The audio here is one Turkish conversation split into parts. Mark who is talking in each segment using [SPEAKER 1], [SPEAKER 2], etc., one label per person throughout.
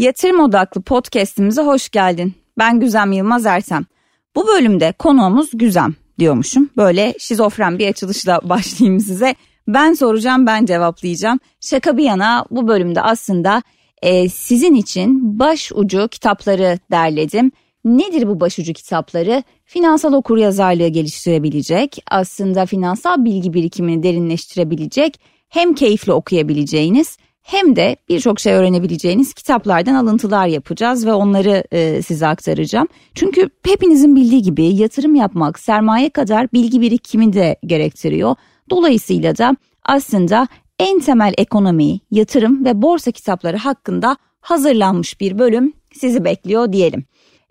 [SPEAKER 1] Yatırım odaklı podcast'imize hoş geldin. Ben Güzem Yılmaz Ertem. Bu bölümde konuğumuz Güzem diyormuşum. Böyle şizofren bir açılışla başlayayım size. Ben soracağım, ben cevaplayacağım. Şaka bir yana bu bölümde aslında e, sizin için baş ucu kitapları derledim. Nedir bu başucu kitapları? Finansal okuryazarlığı geliştirebilecek, aslında finansal bilgi birikimini derinleştirebilecek, hem keyifli okuyabileceğiniz hem de birçok şey öğrenebileceğiniz kitaplardan alıntılar yapacağız ve onları e, size aktaracağım. Çünkü hepinizin bildiği gibi yatırım yapmak sermaye kadar bilgi birikimi de gerektiriyor. Dolayısıyla da aslında en temel ekonomi, yatırım ve borsa kitapları hakkında hazırlanmış bir bölüm sizi bekliyor diyelim.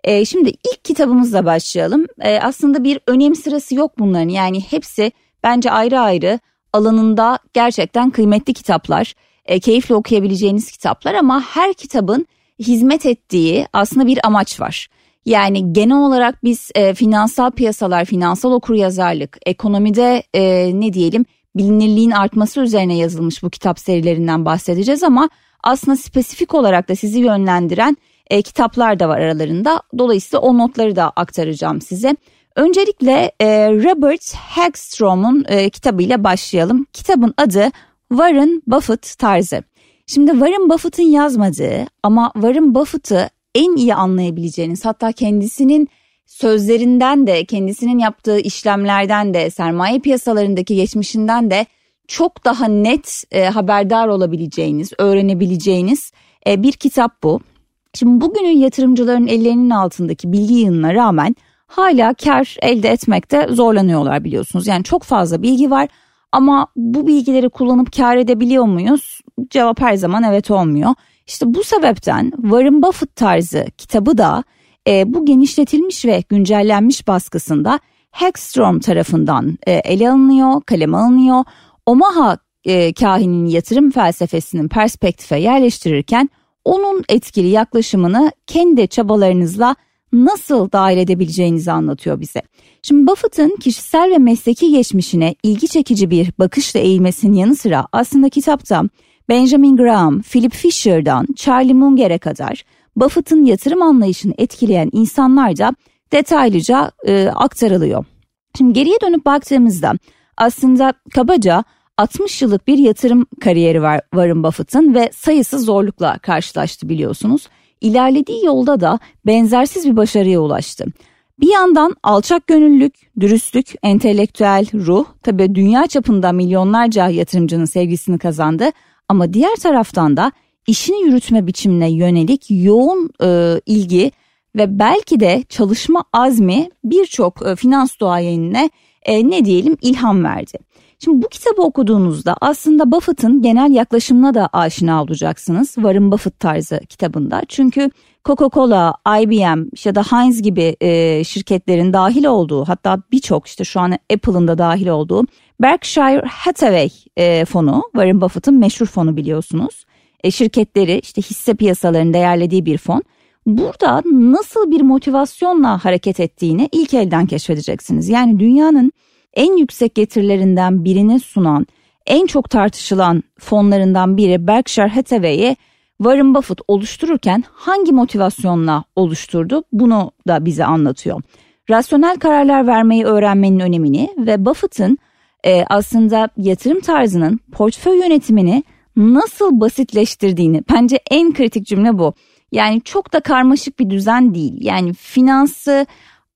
[SPEAKER 1] E, şimdi ilk kitabımızla başlayalım. E, aslında bir önem sırası yok bunların yani hepsi bence ayrı ayrı alanında gerçekten kıymetli kitaplar e, keyifle okuyabileceğiniz kitaplar ama her kitabın hizmet ettiği aslında bir amaç var. Yani genel olarak biz e, finansal piyasalar, finansal okuryazarlık, ekonomide e, ne diyelim bilinirliğin artması üzerine yazılmış bu kitap serilerinden bahsedeceğiz ama aslında spesifik olarak da sizi yönlendiren e, kitaplar da var aralarında. Dolayısıyla o notları da aktaracağım size. Öncelikle e, Robert Hagstrom'un e, kitabıyla başlayalım. Kitabın adı Warren Buffett tarzı. Şimdi Warren Buffett'ın yazmadığı ama Warren Buffett'ı en iyi anlayabileceğiniz hatta kendisinin sözlerinden de kendisinin yaptığı işlemlerden de sermaye piyasalarındaki geçmişinden de çok daha net e, haberdar olabileceğiniz, öğrenebileceğiniz e, bir kitap bu. Şimdi bugünün yatırımcıların ellerinin altındaki bilgi yığınına rağmen hala kar elde etmekte zorlanıyorlar biliyorsunuz. Yani çok fazla bilgi var ama bu bilgileri kullanıp kar edebiliyor muyuz? Cevap her zaman evet olmuyor. İşte bu sebepten Warren Buffett tarzı kitabı da e, bu genişletilmiş ve güncellenmiş baskısında Hagstrom tarafından e, ele alınıyor, kaleme alınıyor. Omaha e, kahinin yatırım felsefesinin perspektife yerleştirirken onun etkili yaklaşımını kendi çabalarınızla nasıl dahil edebileceğinizi anlatıyor bize. Şimdi Buffett'ın kişisel ve mesleki geçmişine ilgi çekici bir bakışla eğilmesinin yanı sıra aslında kitapta Benjamin Graham, Philip Fisher'dan Charlie Munger'e kadar Buffett'ın yatırım anlayışını etkileyen insanlar da detaylıca e, aktarılıyor. Şimdi geriye dönüp baktığımızda aslında kabaca 60 yıllık bir yatırım kariyeri var Warren Buffett'ın ve sayısız zorlukla karşılaştı biliyorsunuz. İlerlediği yolda da benzersiz bir başarıya ulaştı. Bir yandan alçak gönüllülük, dürüstlük, entelektüel ruh tabi dünya çapında milyonlarca yatırımcının sevgisini kazandı ama diğer taraftan da işini yürütme biçimine yönelik yoğun e, ilgi ve belki de çalışma azmi birçok e, finans duayenine e, ne diyelim ilham verdi. Şimdi bu kitabı okuduğunuzda aslında Buffett'ın genel yaklaşımına da aşina olacaksınız. Warren Buffett tarzı kitabında. Çünkü Coca-Cola, IBM ya da Heinz gibi e, şirketlerin dahil olduğu hatta birçok işte şu an Apple'ın da dahil olduğu Berkshire Hathaway e, fonu, Warren Buffett'ın meşhur fonu biliyorsunuz. E, şirketleri işte hisse piyasalarını değerlediği bir fon. Burada nasıl bir motivasyonla hareket ettiğini ilk elden keşfedeceksiniz. Yani dünyanın en yüksek getirilerinden birini sunan, en çok tartışılan fonlarından biri Berkshire Hathaway'i Warren Buffett oluştururken hangi motivasyonla oluşturdu bunu da bize anlatıyor. Rasyonel kararlar vermeyi öğrenmenin önemini ve Buffett'ın e, aslında yatırım tarzının portföy yönetimini nasıl basitleştirdiğini bence en kritik cümle bu. Yani çok da karmaşık bir düzen değil. Yani finansı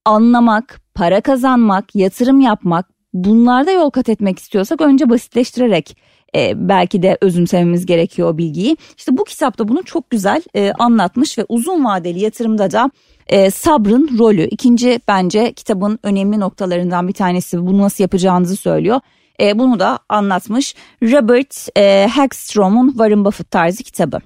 [SPEAKER 1] anlamak, para kazanmak, yatırım yapmak bunlarda yol kat etmek istiyorsak önce basitleştirerek e, belki de özümsememiz gerekiyor o bilgiyi. İşte bu kitapta bunu çok güzel e, anlatmış ve uzun vadeli yatırımda da e, sabrın rolü ikinci bence kitabın önemli noktalarından bir tanesi bunu nasıl yapacağınızı söylüyor. E, bunu da anlatmış Robert e, Hagstrom'un Warren Buffett tarzı kitabı.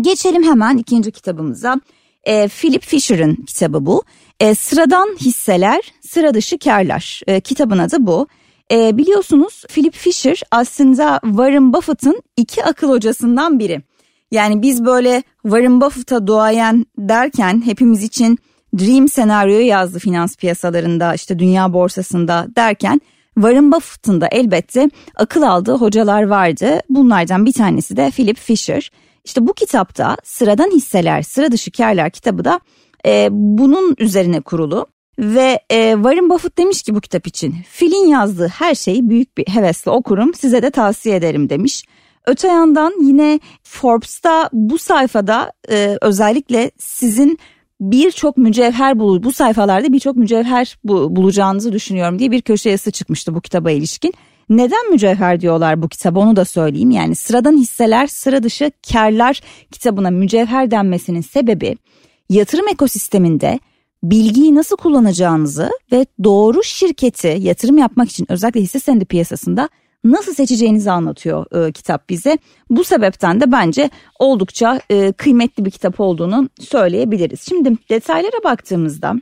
[SPEAKER 1] Geçelim hemen ikinci kitabımıza. E, Philip Fisher'ın kitabı bu. E, sıradan hisseler, sıra dışı karlar. E, kitabın adı bu. E, biliyorsunuz Philip Fisher aslında Warren Buffett'ın iki akıl hocasından biri. Yani biz böyle Warren Buffett'a duayen derken hepimiz için Dream senaryoyu yazdı finans piyasalarında işte dünya borsasında derken Warren Buffett'ın da elbette akıl aldığı hocalar vardı. Bunlardan bir tanesi de Philip Fisher. İşte bu kitapta sıradan hisseler, sıra dışı karlar kitabı da e, bunun üzerine kurulu. Ve e, Warren Buffett demiş ki bu kitap için filin yazdığı her şeyi büyük bir hevesle okurum size de tavsiye ederim demiş. Öte yandan yine Forbes'ta bu sayfada e, özellikle sizin birçok mücevher bul bu sayfalarda birçok mücevher bu, bulacağınızı düşünüyorum diye bir köşe yazısı çıkmıştı bu kitaba ilişkin. Neden mücevher diyorlar bu kitaba onu da söyleyeyim. Yani sıradan hisseler sıra dışı karlar kitabına mücevher denmesinin sebebi yatırım ekosisteminde bilgiyi nasıl kullanacağınızı ve doğru şirketi yatırım yapmak için özellikle hisse senedi piyasasında nasıl seçeceğinizi anlatıyor e, kitap bize. Bu sebepten de bence oldukça e, kıymetli bir kitap olduğunu söyleyebiliriz. Şimdi detaylara baktığımızda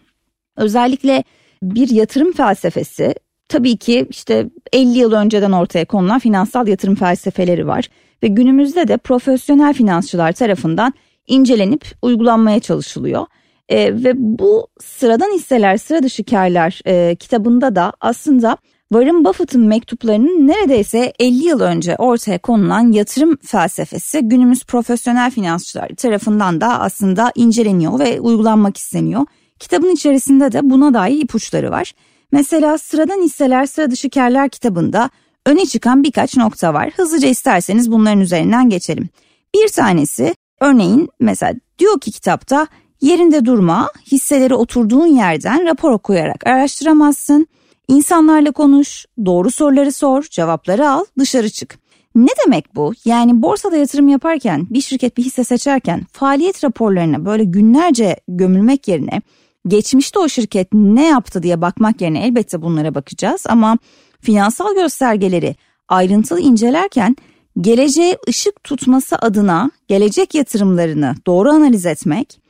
[SPEAKER 1] özellikle bir yatırım felsefesi tabii ki işte 50 yıl önceden ortaya konulan finansal yatırım felsefeleri var ve günümüzde de profesyonel finansçılar tarafından incelenip uygulanmaya çalışılıyor. E, ve bu sıradan hisseler sıra dışı karlar e, kitabında da aslında Warren Buffett'ın mektuplarının neredeyse 50 yıl önce ortaya konulan yatırım felsefesi günümüz profesyonel finansçılar tarafından da aslında inceleniyor ve uygulanmak isteniyor. Kitabın içerisinde de buna dair ipuçları var. Mesela sıradan hisseler sıra dışı karlar kitabında öne çıkan birkaç nokta var. Hızlıca isterseniz bunların üzerinden geçelim. Bir tanesi örneğin mesela diyor ki kitapta yerinde durma, hisseleri oturduğun yerden rapor okuyarak araştıramazsın. İnsanlarla konuş, doğru soruları sor, cevapları al, dışarı çık. Ne demek bu? Yani borsada yatırım yaparken, bir şirket bir hisse seçerken faaliyet raporlarına böyle günlerce gömülmek yerine geçmişte o şirket ne yaptı diye bakmak yerine elbette bunlara bakacağız ama finansal göstergeleri ayrıntılı incelerken geleceğe ışık tutması adına gelecek yatırımlarını doğru analiz etmek,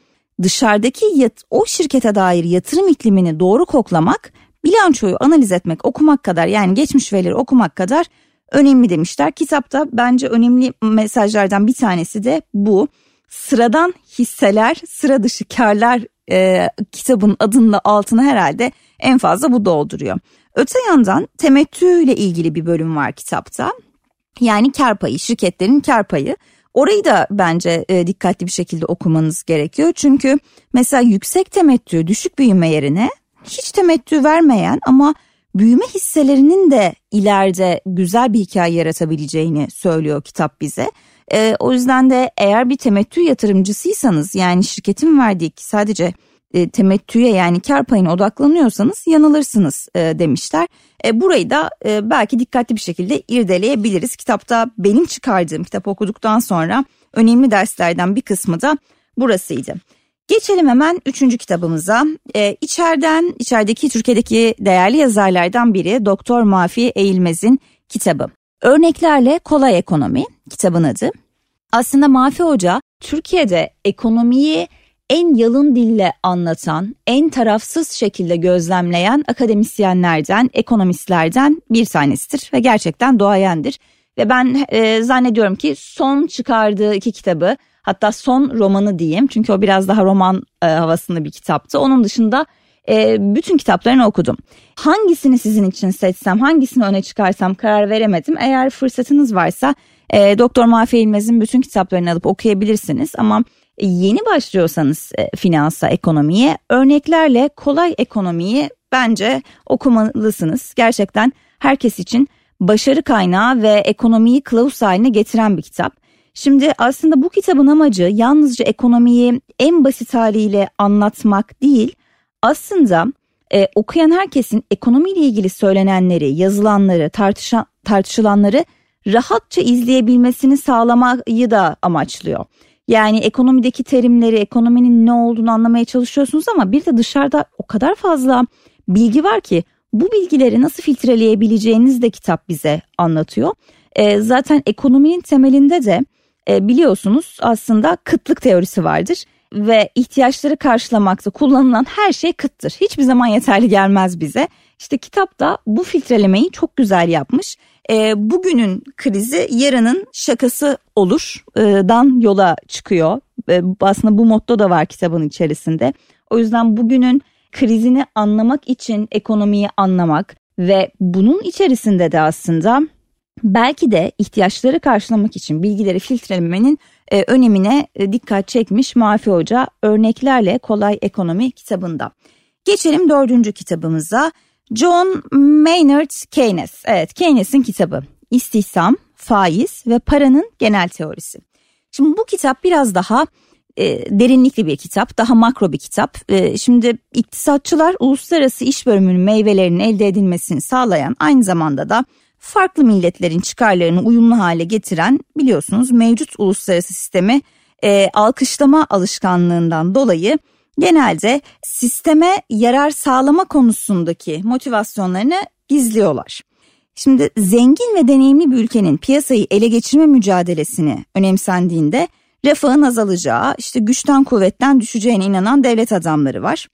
[SPEAKER 1] dışarıdaki yat, o şirkete dair yatırım iklimini doğru koklamak bilançoyu analiz etmek, okumak kadar yani geçmiş verileri okumak kadar önemli demişler. Kitapta bence önemli mesajlardan bir tanesi de bu. Sıradan hisseler, sıra dışı karlar e, kitabın adının altına herhalde en fazla bu dolduruyor. Öte yandan temettü ile ilgili bir bölüm var kitapta. Yani kar payı, şirketlerin kar payı. Orayı da bence e, dikkatli bir şekilde okumanız gerekiyor. Çünkü mesela yüksek temettü, düşük büyüme yerine hiç temettü vermeyen ama büyüme hisselerinin de ileride güzel bir hikaye yaratabileceğini söylüyor kitap bize. E, o yüzden de eğer bir temettü yatırımcısıysanız yani şirketin verdiği sadece e, temettüye yani kar payına odaklanıyorsanız yanılırsınız e, demişler. E, burayı da e, belki dikkatli bir şekilde irdeleyebiliriz. Kitapta benim çıkardığım kitap okuduktan sonra önemli derslerden bir kısmı da burasıydı. Geçelim hemen üçüncü kitabımıza. Ee, içeriden, içerideki Türkiye'deki değerli yazarlardan biri Doktor Mafi Eğilmez'in kitabı. Örneklerle Kolay Ekonomi kitabın adı. Aslında Mafi Hoca Türkiye'de ekonomiyi en yalın dille anlatan, en tarafsız şekilde gözlemleyen akademisyenlerden, ekonomistlerden bir tanesidir ve gerçekten doğayendir. Ve ben e, zannediyorum ki son çıkardığı iki kitabı Hatta son romanı diyeyim çünkü o biraz daha roman e, havasında bir kitaptı. Onun dışında e, bütün kitaplarını okudum. Hangisini sizin için seçsem, hangisini öne çıkarsam karar veremedim. Eğer fırsatınız varsa e, Doktor Mafi İlmez'in bütün kitaplarını alıp okuyabilirsiniz. Ama yeni başlıyorsanız e, finansa, ekonomiye örneklerle kolay ekonomiyi bence okumalısınız. Gerçekten herkes için başarı kaynağı ve ekonomiyi kılavuz haline getiren bir kitap. Şimdi aslında bu kitabın amacı yalnızca ekonomiyi en basit haliyle anlatmak değil, aslında e, okuyan herkesin ekonomiyle ilgili söylenenleri, yazılanları, tartışan, tartışılanları rahatça izleyebilmesini sağlamayı da amaçlıyor. Yani ekonomideki terimleri, ekonominin ne olduğunu anlamaya çalışıyorsunuz ama bir de dışarıda o kadar fazla bilgi var ki bu bilgileri nasıl filtreleyebileceğiniz de kitap bize anlatıyor. E, zaten ekonominin temelinde de e, biliyorsunuz aslında kıtlık teorisi vardır ve ihtiyaçları karşılamakta kullanılan her şey kıttır. Hiçbir zaman yeterli gelmez bize. İşte kitap da bu filtrelemeyi çok güzel yapmış. E, bugünün krizi yarının şakası olur e, dan yola çıkıyor. E, aslında bu motto da var kitabın içerisinde. O yüzden bugünün krizini anlamak için ekonomiyi anlamak ve bunun içerisinde de aslında belki de ihtiyaçları karşılamak için bilgileri filtrelemenin e, önemine e, dikkat çekmiş Mafi Hoca örneklerle Kolay Ekonomi kitabında. Geçelim dördüncü kitabımıza. John Maynard Keynes. Evet Keynes'in kitabı. İstihdam, faiz ve paranın genel teorisi. Şimdi bu kitap biraz daha e, derinlikli bir kitap, daha makro bir kitap. E, şimdi iktisatçılar uluslararası iş bölümünün meyvelerinin elde edilmesini sağlayan aynı zamanda da farklı milletlerin çıkarlarını uyumlu hale getiren biliyorsunuz mevcut uluslararası sistemi e, alkışlama alışkanlığından dolayı genelde sisteme yarar sağlama konusundaki motivasyonlarını gizliyorlar. Şimdi zengin ve deneyimli bir ülkenin piyasayı ele geçirme mücadelesini önemsendiğinde refahın azalacağı, işte güçten kuvvetten düşeceğine inanan devlet adamları var.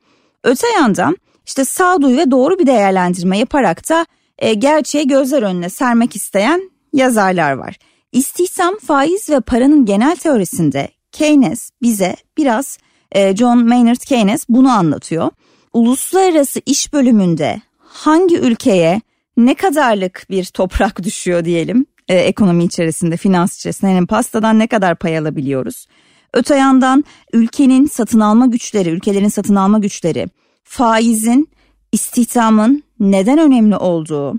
[SPEAKER 1] Öte yandan işte sağduyu ve doğru bir değerlendirme yaparak da e, gerçeği gözler önüne sermek isteyen yazarlar var. İstihdam, faiz ve paranın genel teorisinde Keynes bize biraz e, John Maynard Keynes bunu anlatıyor. Uluslararası iş bölümünde hangi ülkeye ne kadarlık bir toprak düşüyor diyelim e, ekonomi içerisinde, finans içerisinde yani pastadan ne kadar pay alabiliyoruz? Öte yandan ülkenin satın alma güçleri, ülkelerin satın alma güçleri, faizin, istihdamın neden önemli olduğu,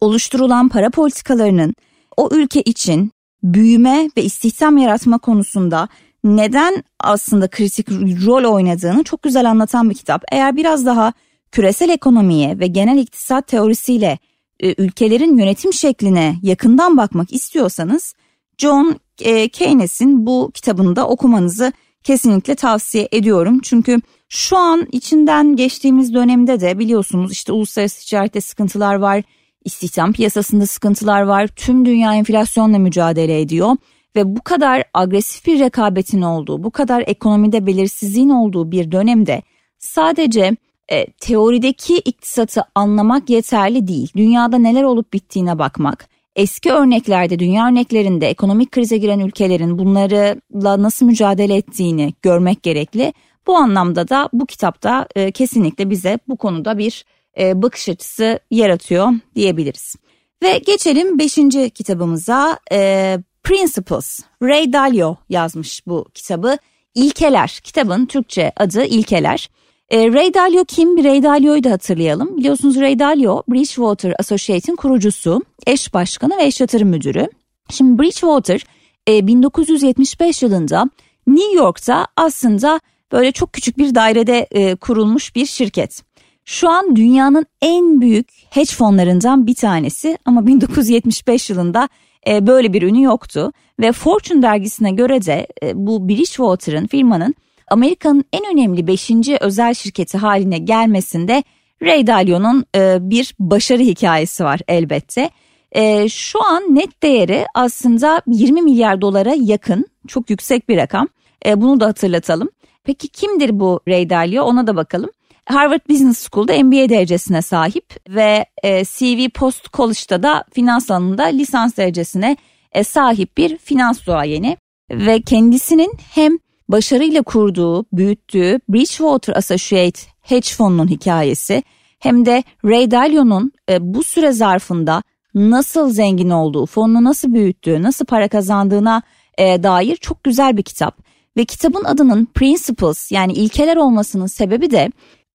[SPEAKER 1] oluşturulan para politikalarının o ülke için büyüme ve istihdam yaratma konusunda neden aslında kritik rol oynadığını çok güzel anlatan bir kitap. Eğer biraz daha küresel ekonomiye ve genel iktisat teorisiyle e, ülkelerin yönetim şekline yakından bakmak istiyorsanız John e, Keynes'in bu kitabını da okumanızı kesinlikle tavsiye ediyorum. Çünkü şu an içinden geçtiğimiz dönemde de biliyorsunuz işte uluslararası ticarette sıkıntılar var, istihdam piyasasında sıkıntılar var. Tüm dünya enflasyonla mücadele ediyor ve bu kadar agresif bir rekabetin olduğu, bu kadar ekonomide belirsizliğin olduğu bir dönemde sadece e, teorideki iktisatı anlamak yeterli değil. Dünyada neler olup bittiğine bakmak, eski örneklerde, dünya örneklerinde ekonomik krize giren ülkelerin bunlarla nasıl mücadele ettiğini görmek gerekli. Bu anlamda da bu kitapta e, kesinlikle bize bu konuda bir e, bakış açısı yaratıyor diyebiliriz. Ve geçelim beşinci kitabımıza e, Principles. Ray Dalio yazmış bu kitabı. İlkeler, kitabın Türkçe adı İlkeler. E, Ray Dalio kim? Ray Dalio'yu da hatırlayalım. Biliyorsunuz Ray Dalio Bridgewater Associates'in kurucusu, eş başkanı ve eş yatırım müdürü. Şimdi Bridgewater e, 1975 yılında New York'ta aslında böyle çok küçük bir dairede e, kurulmuş bir şirket. Şu an dünyanın en büyük hedge fonlarından bir tanesi ama 1975 yılında e, böyle bir ünü yoktu ve Fortune dergisine göre de e, bu Bridgewater'ın firmanın Amerika'nın en önemli 5. özel şirketi haline gelmesinde Ray Dalio'nun e, bir başarı hikayesi var elbette. E, şu an net değeri aslında 20 milyar dolara yakın çok yüksek bir rakam. E, bunu da hatırlatalım. Peki kimdir bu Ray Dalio ona da bakalım. Harvard Business School'da MBA derecesine sahip ve e, CV Post College'da da finans alanında lisans derecesine e, sahip bir finans duayeni ve kendisinin hem başarıyla kurduğu, büyüttüğü Bridgewater Associate hedge fonunun hikayesi hem de Ray Dalio'nun e, bu süre zarfında nasıl zengin olduğu, fonunu nasıl büyüttüğü, nasıl para kazandığına dair çok güzel bir kitap. Ve kitabın adının Principles yani ilkeler olmasının sebebi de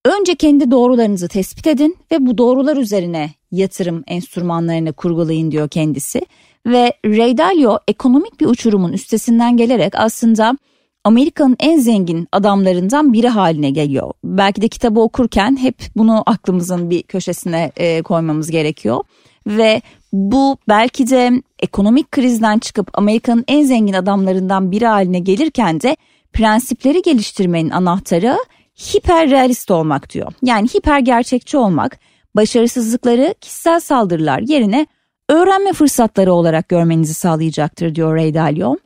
[SPEAKER 1] önce kendi doğrularınızı tespit edin ve bu doğrular üzerine yatırım enstrümanlarını kurgulayın diyor kendisi. Ve Ray Dalio ekonomik bir uçurumun üstesinden gelerek aslında Amerika'nın en zengin adamlarından biri haline geliyor. Belki de kitabı okurken hep bunu aklımızın bir köşesine e, koymamız gerekiyor. Ve bu belki de ekonomik krizden çıkıp Amerika'nın en zengin adamlarından biri haline gelirken de prensipleri geliştirmenin anahtarı hiper realist olmak diyor. Yani hiper gerçekçi olmak, başarısızlıkları kişisel saldırılar yerine öğrenme fırsatları olarak görmenizi sağlayacaktır diyor Ray Dalio.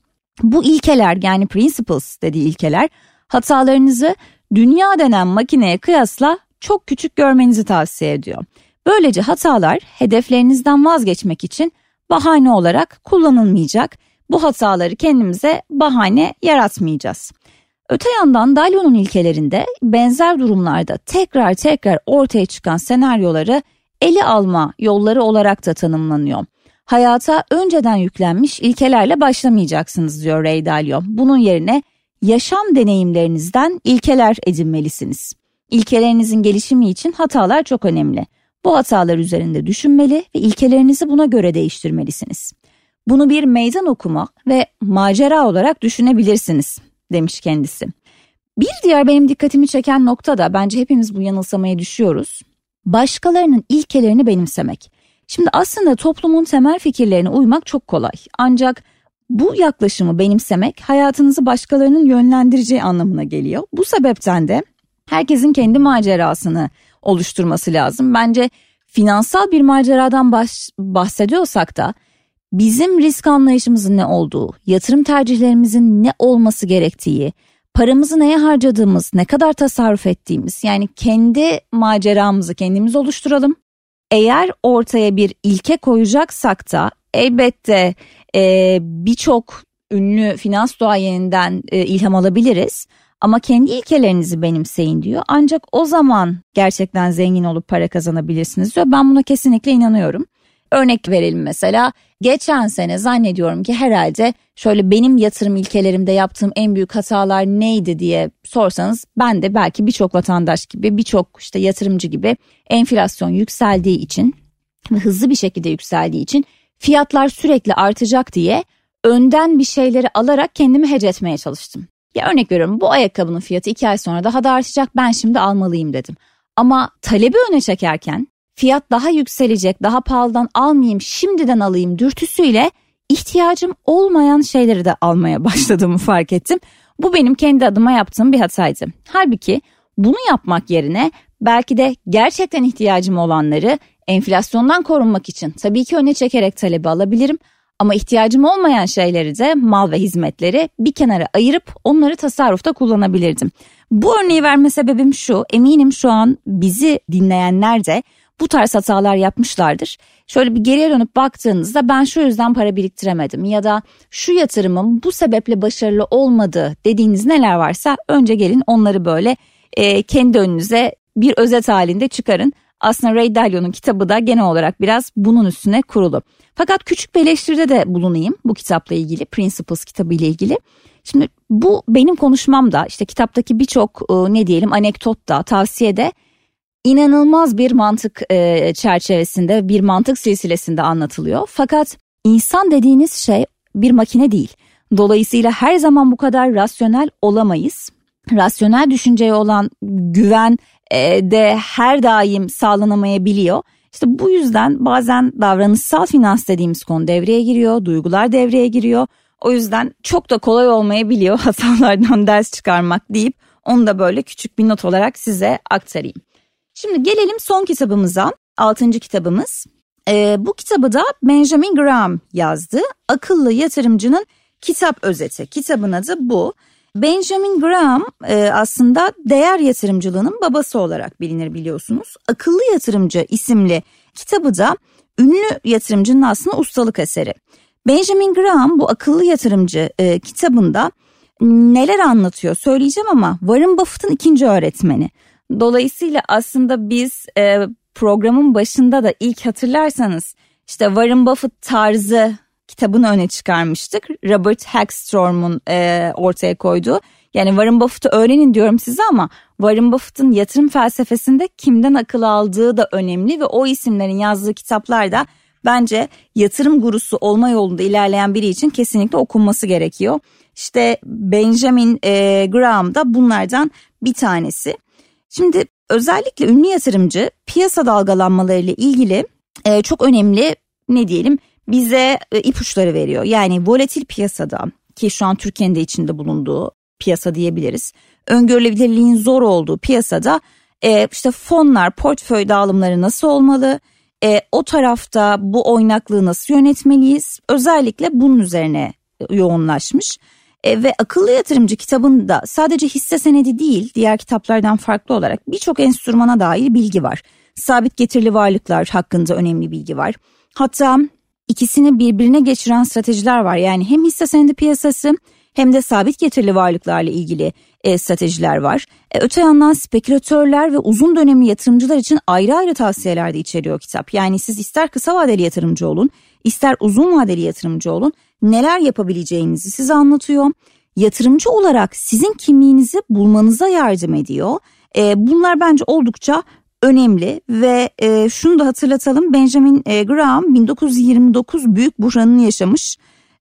[SPEAKER 1] Bu ilkeler yani principles dediği ilkeler hatalarınızı dünya denen makineye kıyasla çok küçük görmenizi tavsiye ediyor. Böylece hatalar hedeflerinizden vazgeçmek için bahane olarak kullanılmayacak. Bu hataları kendimize bahane yaratmayacağız. Öte yandan Dalio'nun ilkelerinde benzer durumlarda tekrar tekrar ortaya çıkan senaryoları ele alma yolları olarak da tanımlanıyor. hayata önceden yüklenmiş ilkelerle başlamayacaksınız diyor Ray Dalio. Bunun yerine yaşam deneyimlerinizden ilkeler edinmelisiniz. İlkelerinizin gelişimi için hatalar çok önemli. Bu hatalar üzerinde düşünmeli ve ilkelerinizi buna göre değiştirmelisiniz. Bunu bir meydan okuma ve macera olarak düşünebilirsiniz demiş kendisi. Bir diğer benim dikkatimi çeken nokta da bence hepimiz bu yanılsamaya düşüyoruz. Başkalarının ilkelerini benimsemek. Şimdi aslında toplumun temel fikirlerine uymak çok kolay. Ancak bu yaklaşımı benimsemek hayatınızı başkalarının yönlendireceği anlamına geliyor. Bu sebepten de herkesin kendi macerasını oluşturması lazım. Bence finansal bir maceradan bahsediyorsak da bizim risk anlayışımızın ne olduğu, yatırım tercihlerimizin ne olması gerektiği, paramızı neye harcadığımız, ne kadar tasarruf ettiğimiz yani kendi maceramızı kendimiz oluşturalım. Eğer ortaya bir ilke koyacaksak da elbette e, birçok ünlü finans duayeninden e, ilham alabiliriz. Ama kendi ilkelerinizi benimseyin diyor. Ancak o zaman gerçekten zengin olup para kazanabilirsiniz diyor. Ben buna kesinlikle inanıyorum. Örnek verelim mesela geçen sene zannediyorum ki herhalde şöyle benim yatırım ilkelerimde yaptığım en büyük hatalar neydi diye sorsanız ben de belki birçok vatandaş gibi birçok işte yatırımcı gibi enflasyon yükseldiği için ve hızlı bir şekilde yükseldiği için fiyatlar sürekli artacak diye önden bir şeyleri alarak kendimi hece etmeye çalıştım. Ya örnek veriyorum bu ayakkabının fiyatı iki ay sonra daha da artacak ben şimdi almalıyım dedim. Ama talebi öne çekerken fiyat daha yükselecek daha pahalıdan almayayım şimdiden alayım dürtüsüyle ihtiyacım olmayan şeyleri de almaya başladığımı fark ettim. Bu benim kendi adıma yaptığım bir hataydı. Halbuki bunu yapmak yerine belki de gerçekten ihtiyacım olanları enflasyondan korunmak için tabii ki öne çekerek talebi alabilirim. Ama ihtiyacım olmayan şeyleri de mal ve hizmetleri bir kenara ayırıp onları tasarrufta kullanabilirdim. Bu örneği verme sebebim şu eminim şu an bizi dinleyenler de bu tarz hatalar yapmışlardır. Şöyle bir geriye dönüp baktığınızda ben şu yüzden para biriktiremedim ya da şu yatırımım bu sebeple başarılı olmadı dediğiniz neler varsa önce gelin onları böyle e, kendi önünüze bir özet halinde çıkarın. Aslında Ray Dalio'nun kitabı da genel olarak biraz bunun üstüne kurulu. Fakat küçük bir eleştiride de bulunayım bu kitapla ilgili, Principles kitabı ile ilgili. Şimdi bu benim konuşmamda işte kitaptaki birçok e, ne diyelim anekdot da tavsiye de inanılmaz bir mantık e, çerçevesinde bir mantık silsilesinde anlatılıyor. Fakat insan dediğiniz şey bir makine değil. Dolayısıyla her zaman bu kadar rasyonel olamayız. Rasyonel düşünceye olan güven de her daim sağlanamayabiliyor. İşte bu yüzden bazen davranışsal finans dediğimiz konu devreye giriyor, duygular devreye giriyor. O yüzden çok da kolay olmayabiliyor hatalardan ders çıkarmak deyip onu da böyle küçük bir not olarak size aktarayım. Şimdi gelelim son kitabımıza, altıncı kitabımız. Ee, bu kitabı da Benjamin Graham yazdı. Akıllı Yatırımcının Kitap Özeti. Kitabın adı bu. Benjamin Graham e, aslında değer yatırımcılığının babası olarak bilinir biliyorsunuz. Akıllı Yatırımcı isimli kitabı da ünlü yatırımcının aslında ustalık eseri. Benjamin Graham bu akıllı yatırımcı e, kitabında neler anlatıyor söyleyeceğim ama Warren Buffett'ın ikinci öğretmeni. Dolayısıyla aslında biz e, programın başında da ilk hatırlarsanız işte Warren Buffett tarzı kitabını öne çıkarmıştık. Robert Hagstrom'un e, ortaya koyduğu. Yani Warren Buffett'ı öğrenin diyorum size ama Warren Buffett'ın yatırım felsefesinde kimden akıl aldığı da önemli ve o isimlerin yazdığı kitaplar da bence yatırım gurusu olma yolunda ilerleyen biri için kesinlikle okunması gerekiyor. İşte Benjamin e, Graham da bunlardan bir tanesi. Şimdi özellikle ünlü yatırımcı piyasa dalgalanmalarıyla ilgili e, çok önemli ne diyelim bize e, ipuçları veriyor. Yani volatil piyasada ki şu an Türkiye'nin de içinde bulunduğu piyasa diyebiliriz. Öngörülebilirliğin zor olduğu piyasada e, işte fonlar, portföy dağılımları nasıl olmalı? E, o tarafta bu oynaklığı nasıl yönetmeliyiz? Özellikle bunun üzerine yoğunlaşmış. E, ve akıllı yatırımcı kitabında sadece hisse senedi değil diğer kitaplardan farklı olarak birçok enstrümana dair bilgi var. Sabit getirili varlıklar hakkında önemli bilgi var. Hatta ikisini birbirine geçiren stratejiler var. Yani hem hisse senedi piyasası hem de sabit getirili varlıklarla ilgili e, stratejiler var. E, öte yandan spekülatörler ve uzun dönemli yatırımcılar için ayrı ayrı tavsiyeler de içeriyor kitap. Yani siz ister kısa vadeli yatırımcı olun, ister uzun vadeli yatırımcı olun neler yapabileceğinizi size anlatıyor. Yatırımcı olarak sizin kimliğinizi bulmanıza yardım ediyor. E, bunlar bence oldukça önemli ve e, şunu da hatırlatalım Benjamin e, Graham 1929 büyük buhranını yaşamış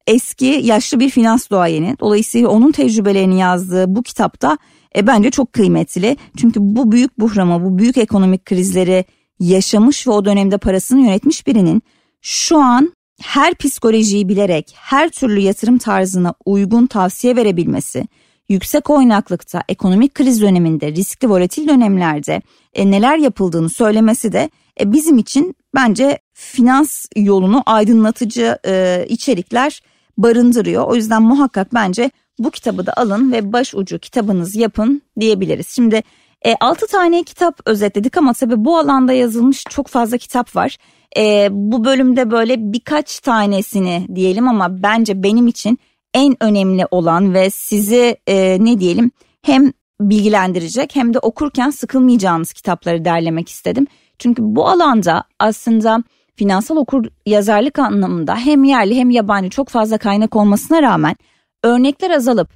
[SPEAKER 1] eski yaşlı bir finans duayeni. Dolayısıyla onun tecrübelerini yazdığı bu kitapta e, bence çok kıymetli. Çünkü bu büyük buhrama, bu büyük ekonomik krizleri yaşamış ve o dönemde parasını yönetmiş birinin şu an her psikolojiyi bilerek her türlü yatırım tarzına uygun tavsiye verebilmesi, yüksek oynaklıkta, ekonomik kriz döneminde, riskli volatil dönemlerde e, neler yapıldığını söylemesi de e, bizim için bence finans yolunu aydınlatıcı e, içerikler barındırıyor. O yüzden muhakkak bence bu kitabı da alın ve baş ucu kitabınız yapın diyebiliriz. Şimdi e, 6 tane kitap özetledik ama tabii bu alanda yazılmış çok fazla kitap var. E, bu bölümde böyle birkaç tanesini diyelim ama bence benim için en önemli olan ve sizi e, ne diyelim hem bilgilendirecek hem de okurken sıkılmayacağınız kitapları derlemek istedim. Çünkü bu alanda aslında finansal okur yazarlık anlamında hem yerli hem yabancı çok fazla kaynak olmasına rağmen örnekler azalıp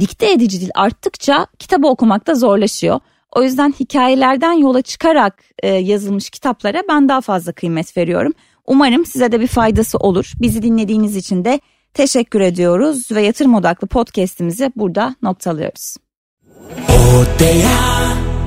[SPEAKER 1] dikte edici dil arttıkça kitabı okumakta zorlaşıyor. O yüzden hikayelerden yola çıkarak e, yazılmış kitaplara ben daha fazla kıymet veriyorum. Umarım size de bir faydası olur. Bizi dinlediğiniz için de teşekkür ediyoruz ve yatırım odaklı podcast'imizi burada noktalıyoruz. Oh, te.